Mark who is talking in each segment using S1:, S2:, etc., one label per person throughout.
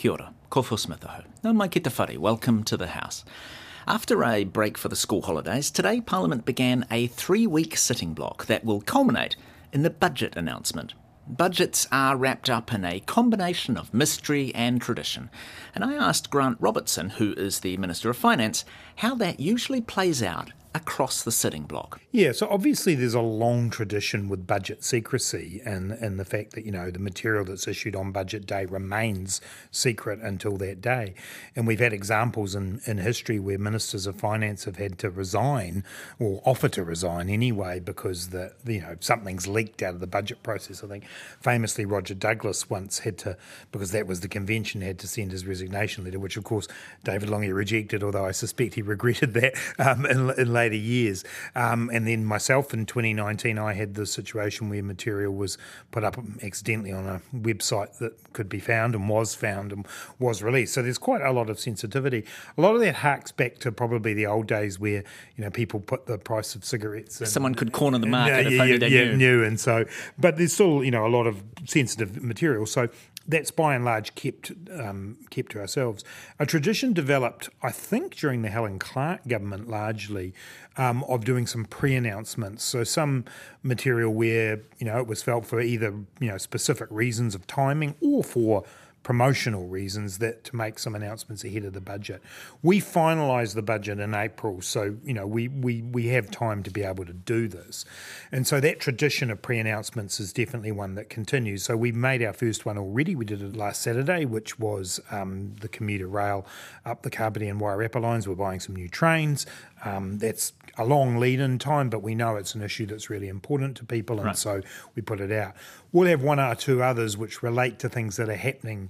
S1: Kia ora, ko Phil Smith ahau. No mai ki whare, welcome to the House. After a break for the school holidays, today Parliament began a three week sitting block that will culminate in the budget announcement. Budgets are wrapped up in a combination of mystery and tradition. And I asked Grant Robertson, who is the Minister of Finance, how that usually plays out across the sitting block.
S2: Yeah, so obviously there's a long tradition with budget secrecy and, and the fact that, you know, the material that's issued on budget day remains secret until that day. And we've had examples in, in history where ministers of finance have had to resign or offer to resign anyway because the you know something's leaked out of the budget process. I think famously Roger Douglas once had to because that was the convention had to send his resignation letter, which of course David Lange rejected, although I suspect he regretted that um, in, in later years. Um, and then myself in 2019, I had the situation where material was put up accidentally on a website that could be found and was found and was released. So there's quite a lot of sensitivity. A lot of that harks back to probably the old days where you know people put the price of cigarettes. In,
S1: Someone could corner the market
S2: yeah,
S1: if only
S2: yeah,
S1: they
S2: yeah,
S1: knew.
S2: knew. And so, but there's still you know a lot of sensitive material. So that's by and large kept um, kept to ourselves. A tradition developed, I think, during the Helen Clark government, largely um, of doing some pre-announcements. So some material where you know it was felt for either you know specific reasons of timing or for promotional reasons that to make some announcements ahead of the budget. We finalise the budget in April, so you know we, we we have time to be able to do this, and so that tradition of pre-announcements is definitely one that continues. So we made our first one already. We did it last Saturday, which was um, the commuter rail up the Kapiti and Wairarapa lines. We're buying some new trains. Um, that's a long lead in time, but we know it's an issue that's really important to people, and
S1: Right.
S2: so we put it out. We'll have one or two others which relate to things that are happening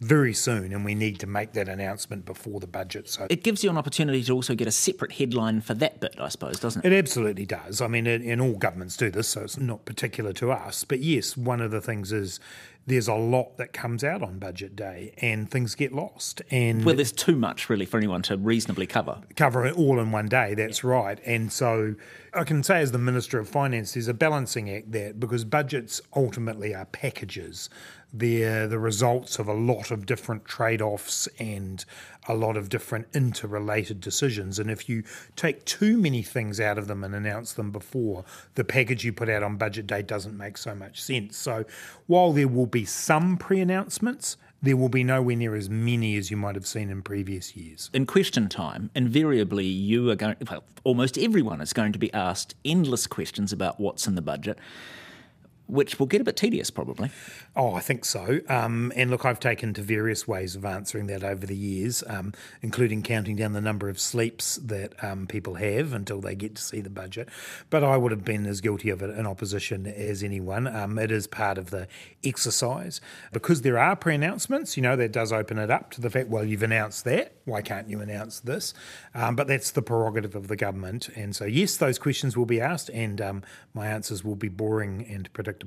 S2: very soon, and we need to make that announcement before the budget. So
S1: It gives you an opportunity to also get a separate headline for that bit, I suppose, doesn't it?
S2: It absolutely does. I mean, it, and all governments do this, so it's not particular to us. But yes, one of the things is there's a lot that comes out on budget day, and things get lost. And
S1: Well, there's too much really for anyone to reasonably cover.
S2: cover it all in one day. That's right. And so I can say, as the Minister of Finance, there's a balancing act there because budgets ultimately are packages. They're the results of a lot of different trade offs and a lot of different interrelated decisions. And if you take too many things out of them and announce them before, the package you put out on budget day doesn't make so much sense. So while there will be some pre announcements, there will be nowhere near as many as you might have seen in previous years.
S1: In question time, invariably you are going, well, almost everyone is going to be asked endless questions about what's in the budget, which will get a bit tedious probably.
S2: Oh, I think so. Um, and look, I've taken to various ways of answering that over the years, um, including counting down the number of sleeps that um, people have until they get to see the budget. But I would have been as guilty of it in opposition as anyone. Um, it is part of the exercise. Because there are pre announcements, you know, that does open it up to the fact, well, you've announced that. Why can't you announce this? Um, but that's the prerogative of the government. And so, yes, those questions will be asked, and um, my answers will be boring and predictable.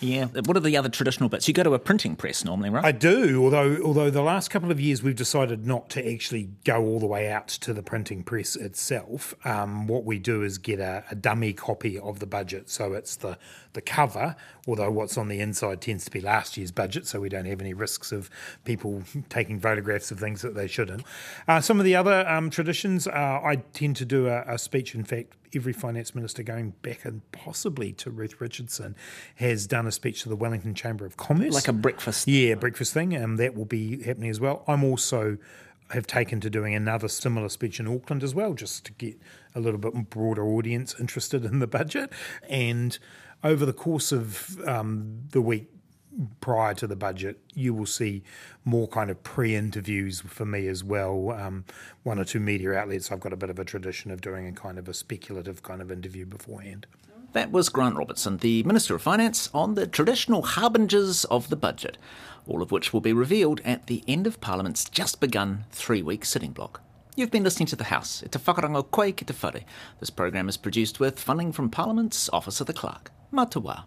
S1: Yeah. What are the other traditional bits? You go to a printing press normally, right?
S2: I do, although although the last couple of years we've decided not to actually go all the way out to the printing press itself. Um, what we do is get a, a dummy copy of the budget, so it's the the cover. Although what's on the inside tends to be last year's budget, so we don't have any risks of people taking photographs of things that they shouldn't. Uh, some of the other um, traditions, uh, I tend to do a, a speech. In fact, every finance minister going back and possibly to Ruth Richardson has done a speech to the Wellington Chamber of Commerce.
S1: like a breakfast.
S2: Yeah, breakfast thing. Um, that will be happening as well. I'm also have taken to doing another similar speech in Auckland as well, just to get a little bit broader audience interested in the budget. And over the course of um, the week prior to the budget, you will see more kind of pre-interviews for me as well. Um, one or two media outlets. I've got a bit of a tradition of doing a kind of a speculative kind of interview beforehand.
S1: That was Grant Robertson, the Minister of Finance, on the traditional harbingers of the budget, all of which will be revealed at the end of Parliament's just begun three week sitting block. You've been listening to The House. Te whakarango koe ki te whare. This program is produced with funding from Parliament's Office of the Clerk. Matawa.